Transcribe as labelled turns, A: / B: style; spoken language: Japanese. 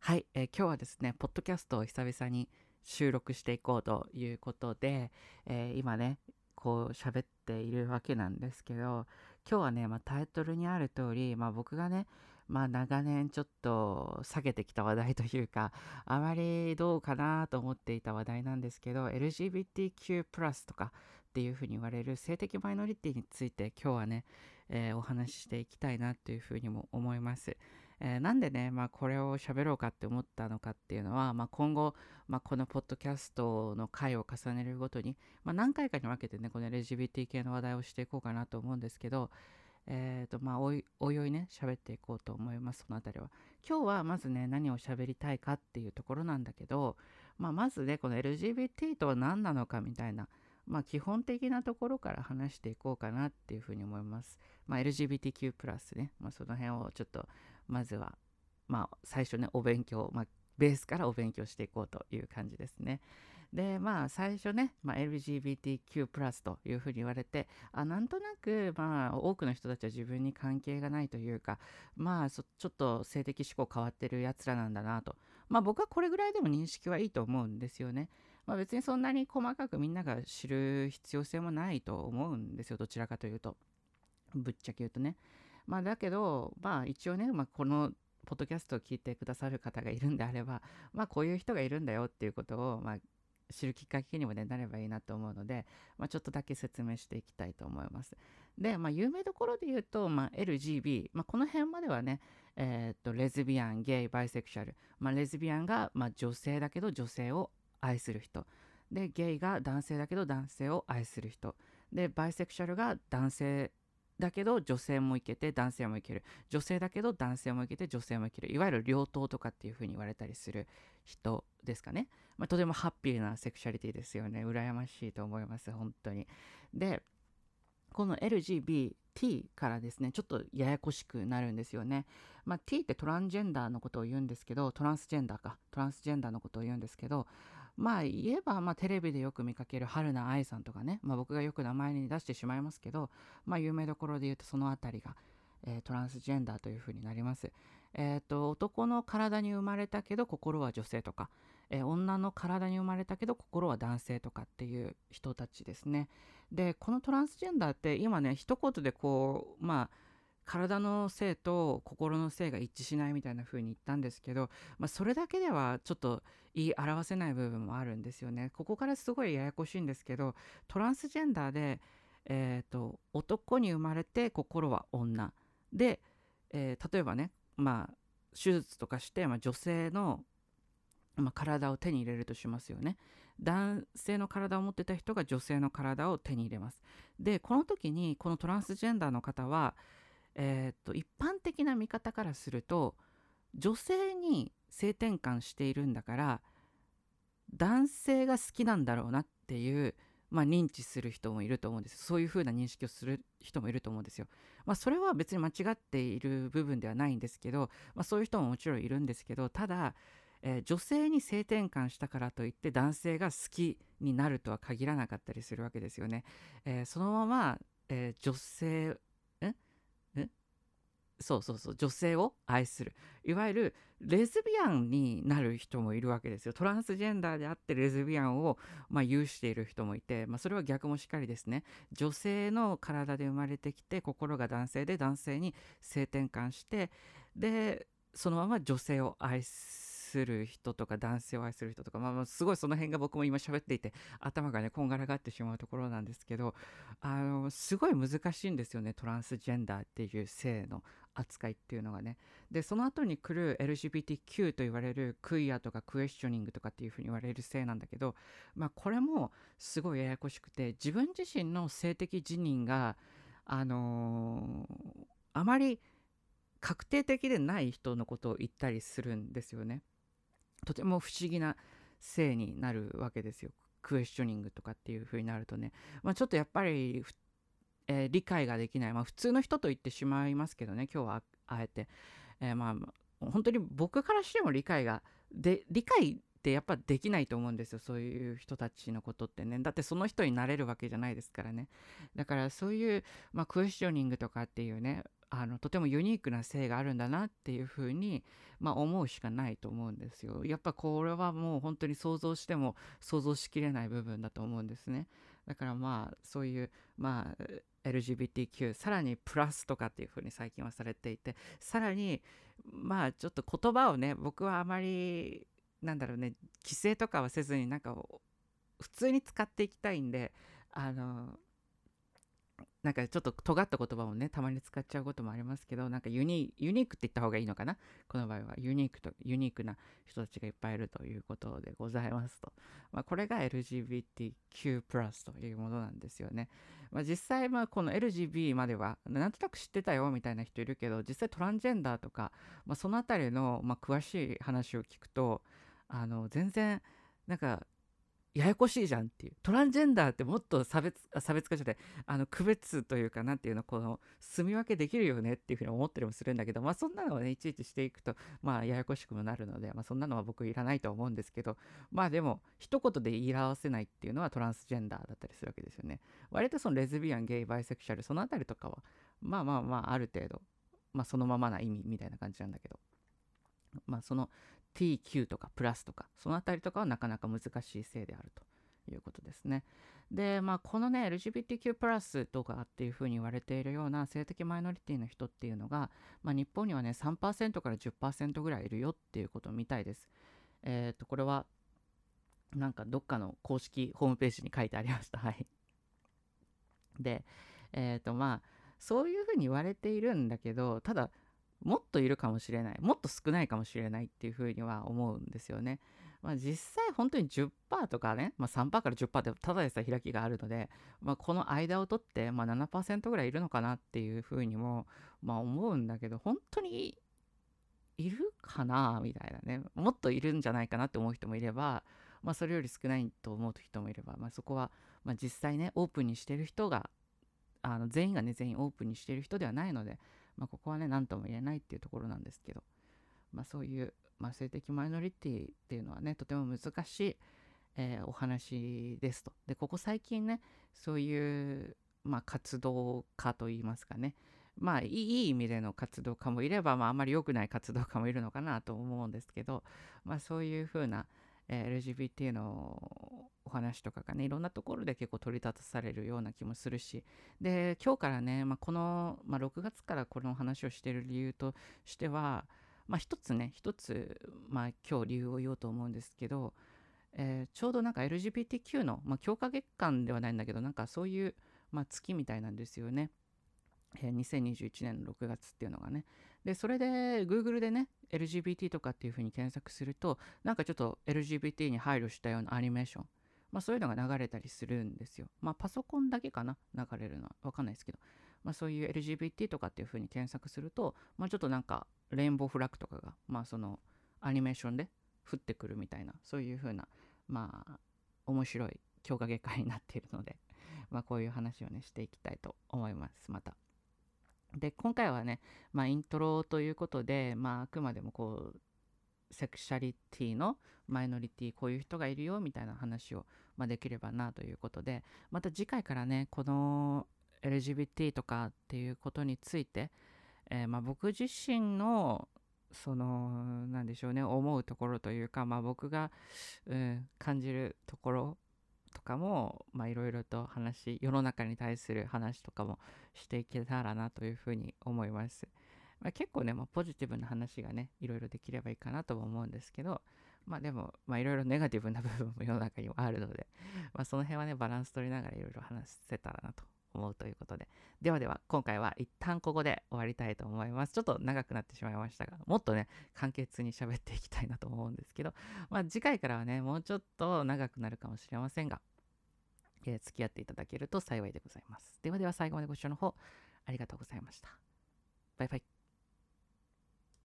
A: はい、えー、今日はですね、ポッドキャストを久々に収録していこうということで、えー、今ね、こう喋っているわけなんですけど、今日はね、まあ、タイトルにある通り、まあ、僕がね、まあ、長年ちょっと下げてきた話題というか、あまりどうかなと思っていた話題なんですけど、LGBTQ+ とかっていうふうに言われる性的マイノリティについて今日はね、えー、お話ししていきたいなというふうにも思います。えー、なんでね、まあ、これを喋ろうかって思ったのかっていうのは、まあ、今後、まあ、このポッドキャストの回を重ねるごとに、ま、何回かに分けてね、この LGBT 系の話題をしていこうかなと思うんですけど、え、ー、と、まあ、おいおいおいね、喋っていこうと思います、そのあたりは。今日はまずね、何を喋りたいかっていうところなんだけど、まあ、まずね、この LGBT とは何なのかみたいな、まあ、基本的なところから話していこうかなっていうふうに思います。まあ、LGBTQ+, ね、まあ、その辺をちょっとまずは、まあ、最初ね、お勉強、まあ、ベースからお勉強していこうという感じですね。で、まあ、最初ね、まあ、LGBTQ+, というふうに言われて、あ、なんとなく、まあ、多くの人たちは自分に関係がないというか、まあ、ちょっと性的思考変わってるやつらなんだなと。まあ、僕はこれぐらいでも認識はいいと思うんですよね。まあ、別にそんなに細かくみんなが知る必要性もないと思うんですよ、どちらかというと。ぶっちゃけ言うとね。まあ、だけど、まあ、一応ね、まあ、このポッドキャストを聞いてくださる方がいるんであれば、まあ、こういう人がいるんだよっていうことを、まあ、知るきっかけにも、ね、なればいいなと思うので、まあ、ちょっとだけ説明していきたいと思います。で、まあ、有名どころで言うと、まあ、LGB、まあ、この辺まではね、えー、っと、レズビアン、ゲイ、バイセクシャル、まあ、レズビアンが、まあ、女性だけど女性を愛する人。で、ゲイが男性だけど男性を愛する人。で、バイセクシャルが男性だけど女性もいけて男性もいける。女性だけど男性もいけて女性もいける。いわゆる両党とかっていう風に言われたりする人ですかね、まあ、とてもハッピーなセクシャリティですよね。羨ましいと思います。本当に。でこの LGBT T からですね、ちょっとややこしくなるんですよね。まあ、T ってトランジェンダーのことを言うんですけど、トランスジェンダーか、トランスジェンダーのことを言うんですけど、まあ言えば、まあテレビでよく見かける春菜愛さんとかね、まあ僕がよく名前に出してしまいますけど、まあ有名どころで言うとそのあたりが、えー、トランスジェンダーというふうになります。えっ、ー、と、男の体に生まれたけど心は女性とか、えー、女の体に生まれたけど心は男性とかっていう人たちですね。で、このトランスジェンダーって今ね、一言でこう、まあ、体の性と心の性が一致しないみたいな風に言ったんですけど、まあ、それだけではちょっと言い表せない部分もあるんですよね。ここからすごいややこしいんですけどトランスジェンダーで、えーと、男に生まれて心は女で、えー、例えばね、まあ、手術とかして、まあ、女性のまあ、体を手に入れるとしますよね。男性の体を持ってた人が女性の体を手に入れます。で、この時に、このトランスジェンダーの方は、えー、一般的な見方からすると女性に性転換しているんだから男性が好きなんだろうなっていう、まあ、認知する人もいると思うんですそういうふうな認識をする人もいると思うんですよ。まあ、それは別に間違っている部分ではないんですけど、まあ、そういう人ももちろんいるんですけどただ、えー、女性に性転換したからといって男性が好きになるとは限らなかったりするわけですよね。えー、そのまま、え女性そうそうそう、女性を愛する。いわゆるレズビアンになる人もいるわけですよ。トランスジェンダーであってレズビアンを、まあ、有している人もいて、まあ、それは逆もしっかりですね。女性の体で生まれてきて、心が男性で男性に性転換して、で、そのまま女性を愛すする人とか男性を愛する人とか、まあ、すごいその辺が僕も今喋っていて頭がねこんがらがってしまうところなんですけどあのすごい難しいんですよねトランスジェンダーっていう性の扱いっていうのがねでその後に来る LGBTQ と言われるクイアとかクエスチョニングとかっていうふうに言われる性なんだけどまあこれもすごいややこしくて自分自身の性的自認があのー、あまり確定的でない人のことを言ったりするんですよね。とても不思議な性になるわけですよ。クエスチョニングとかっていう風になるとね。まあ、ちょっとやっぱり、えー、理解ができない。まあ、普通の人と言ってしまいますけどね、今日はあえて。えー、まあ、本当に僕からしても理解が、で、理解ってやっぱできないと思うんですよ。そういう人たちのことってね。だってその人になれるわけじゃないですからね。だからそういう、まあ、クエスチョニングとかっていうね、あのとてもユニークな性があるんだなっていうふうに、まあ、思うしかないと思うんですよ。やっぱこれはもう本当に想像しても想像しきれない部分だと思うんですね。だからまあそういうまあ LGBTQ さらにプラスとかっていうふうに最近はされていてさらにまあちょっと言葉をね僕はあまりなんだろうね規制とかはせずになんか普通に使っていきたいんであのなんかちょっと尖った言葉をね、たまに使っちゃうこともありますけど、なんかユニユニークって言った方がいいのかな？この場合は。ユニークと、ユニークな人たちがいっぱいいるということでございますと。まあ、これが LGBTQ+, というものなんですよね。まあ、実際、まあ、この LGB までは、なんとなく知ってたよみたいな人いるけど、実際トランジェンダーとか、まあ、そのあたりの、まあ、詳しい話を聞くと、あの、全然、なんかややこしいじゃんっていう。トランジェンダーってもっと差別差別化じゃないあの区別というかなんていうのこの住み分けできるよねっていうふうに思ったりもするんだけどまあそんなのをねいちいちしていくとまあややこしくもなるので、まあ、そんなのは僕いらないと思うんですけどまあでも一言で言い表せないっていうのはトランスジェンダーだったりするわけですよね。割とそのレズビアンゲイバイセクシャルそのあたりとかはまあまあまあある程度まあそのままな意味みたいな感じなんだけど。まあその TQ とかプラスとかそのあたりとかはなかなか難しいせいであるということですね。で、まあ、このね、LGBTQ+, プラスとかっていうふうに言われているような性的マイノリティの人っていうのが、まあ、日本にはね、3%から10%ぐらいいるよっていうことみたいです。えっ、ー、と、これは、なんかどっかの公式ホームページに書いてありました。はい。で、えっ、ー、と、まあ、そういうふうに言われているんだけど、ただ、もっといるかもしれない、もっと少ないかもしれないっていうふうには思うんですよね。まあ、実際本当に10%とかね、まあ、3%から10%ってただでさえ開きがあるので、まあ、この間を取って、まあ、7%ぐらいいるのかなっていうふうにも、まあ、思うんだけど本当にいるかなみたいなねもっといるんじゃないかなって思う人もいれば、まあ、それより少ないと思う人もいれば、まあ、そこは、まあ、実際ねオープンにしてる人があの全員がね全員オープンにしてる人ではないので、まあ、ここはね何とも言えないっていうところなんですけど、まあ、そういうまあ、性的マイノリティっていうのはねとても難しい、えー、お話ですと。でここ最近ねそういう、まあ、活動家といいますかねまあいい意味での活動家もいれば、まあ、あんまり良くない活動家もいるのかなと思うんですけど、まあ、そういうふうな、え、LGBT のお話とかがねいろんなところで結構取り立たされるような気もするしで今日からね、まあ、この、まあ、6月からこの話をしてる理由としてはまあ一つね一つまあ今日理由を言おうと思うんですけど、えー、ちょうどなんか LGBTQ の、まあ、強化月間ではないんだけどなんかそういう、まあ、月みたいなんですよね。えー、2021年の6月っていうのがね。で、それで Google でね、LGBT とかっていう風に検索すると、なんかちょっと LGBT に配慮したようなアニメーション、まあそういうのが流れたりするんですよ。まあパソコンだけかな、流れるのは。わかんないですけど。まあそういう LGBT とかっていう風に検索すると、まあちょっとなんかレインボーフラッグとかが、まあそのアニメーションで降ってくるみたいな、そういう風な、まあ面白い強化月間になっているので、まあこういう話をね、していきたいと思います、また。で、今回はね、まあイントロということで、まああくまでもこう、セクシャリティのマイノリティこういう人がいるよみたいな話を、まあ、できればなということでまた次回からねこの LGBT とかっていうことについて、えー、まあ、僕自身のその何でしょうね思うところというか、まあ、僕が、うん、感じるところとかもいろいろと話世の中に対する話とかもしていけたらなというふうに思います。まあ、結構ね、まあ、ポジティブな話がねいろいろできればいいかなとも思うんですけどまあでも、まあいろいろネガティブな部分も世の中にもあるので、まあその辺はね、バランス取りながらいろいろ話せたらなと思うということで。ではでは、今回は一旦ここで終わりたいと思います。ちょっと長くなってしまいましたが、もっとね、簡潔に喋っていきたいなと思うんですけど、まあ次回からはね、もうちょっと長くなるかもしれませんが、えー、付き合っていただけると幸いでございます。ではでは最後までご視聴の方、ありがとうございました。バイバイ。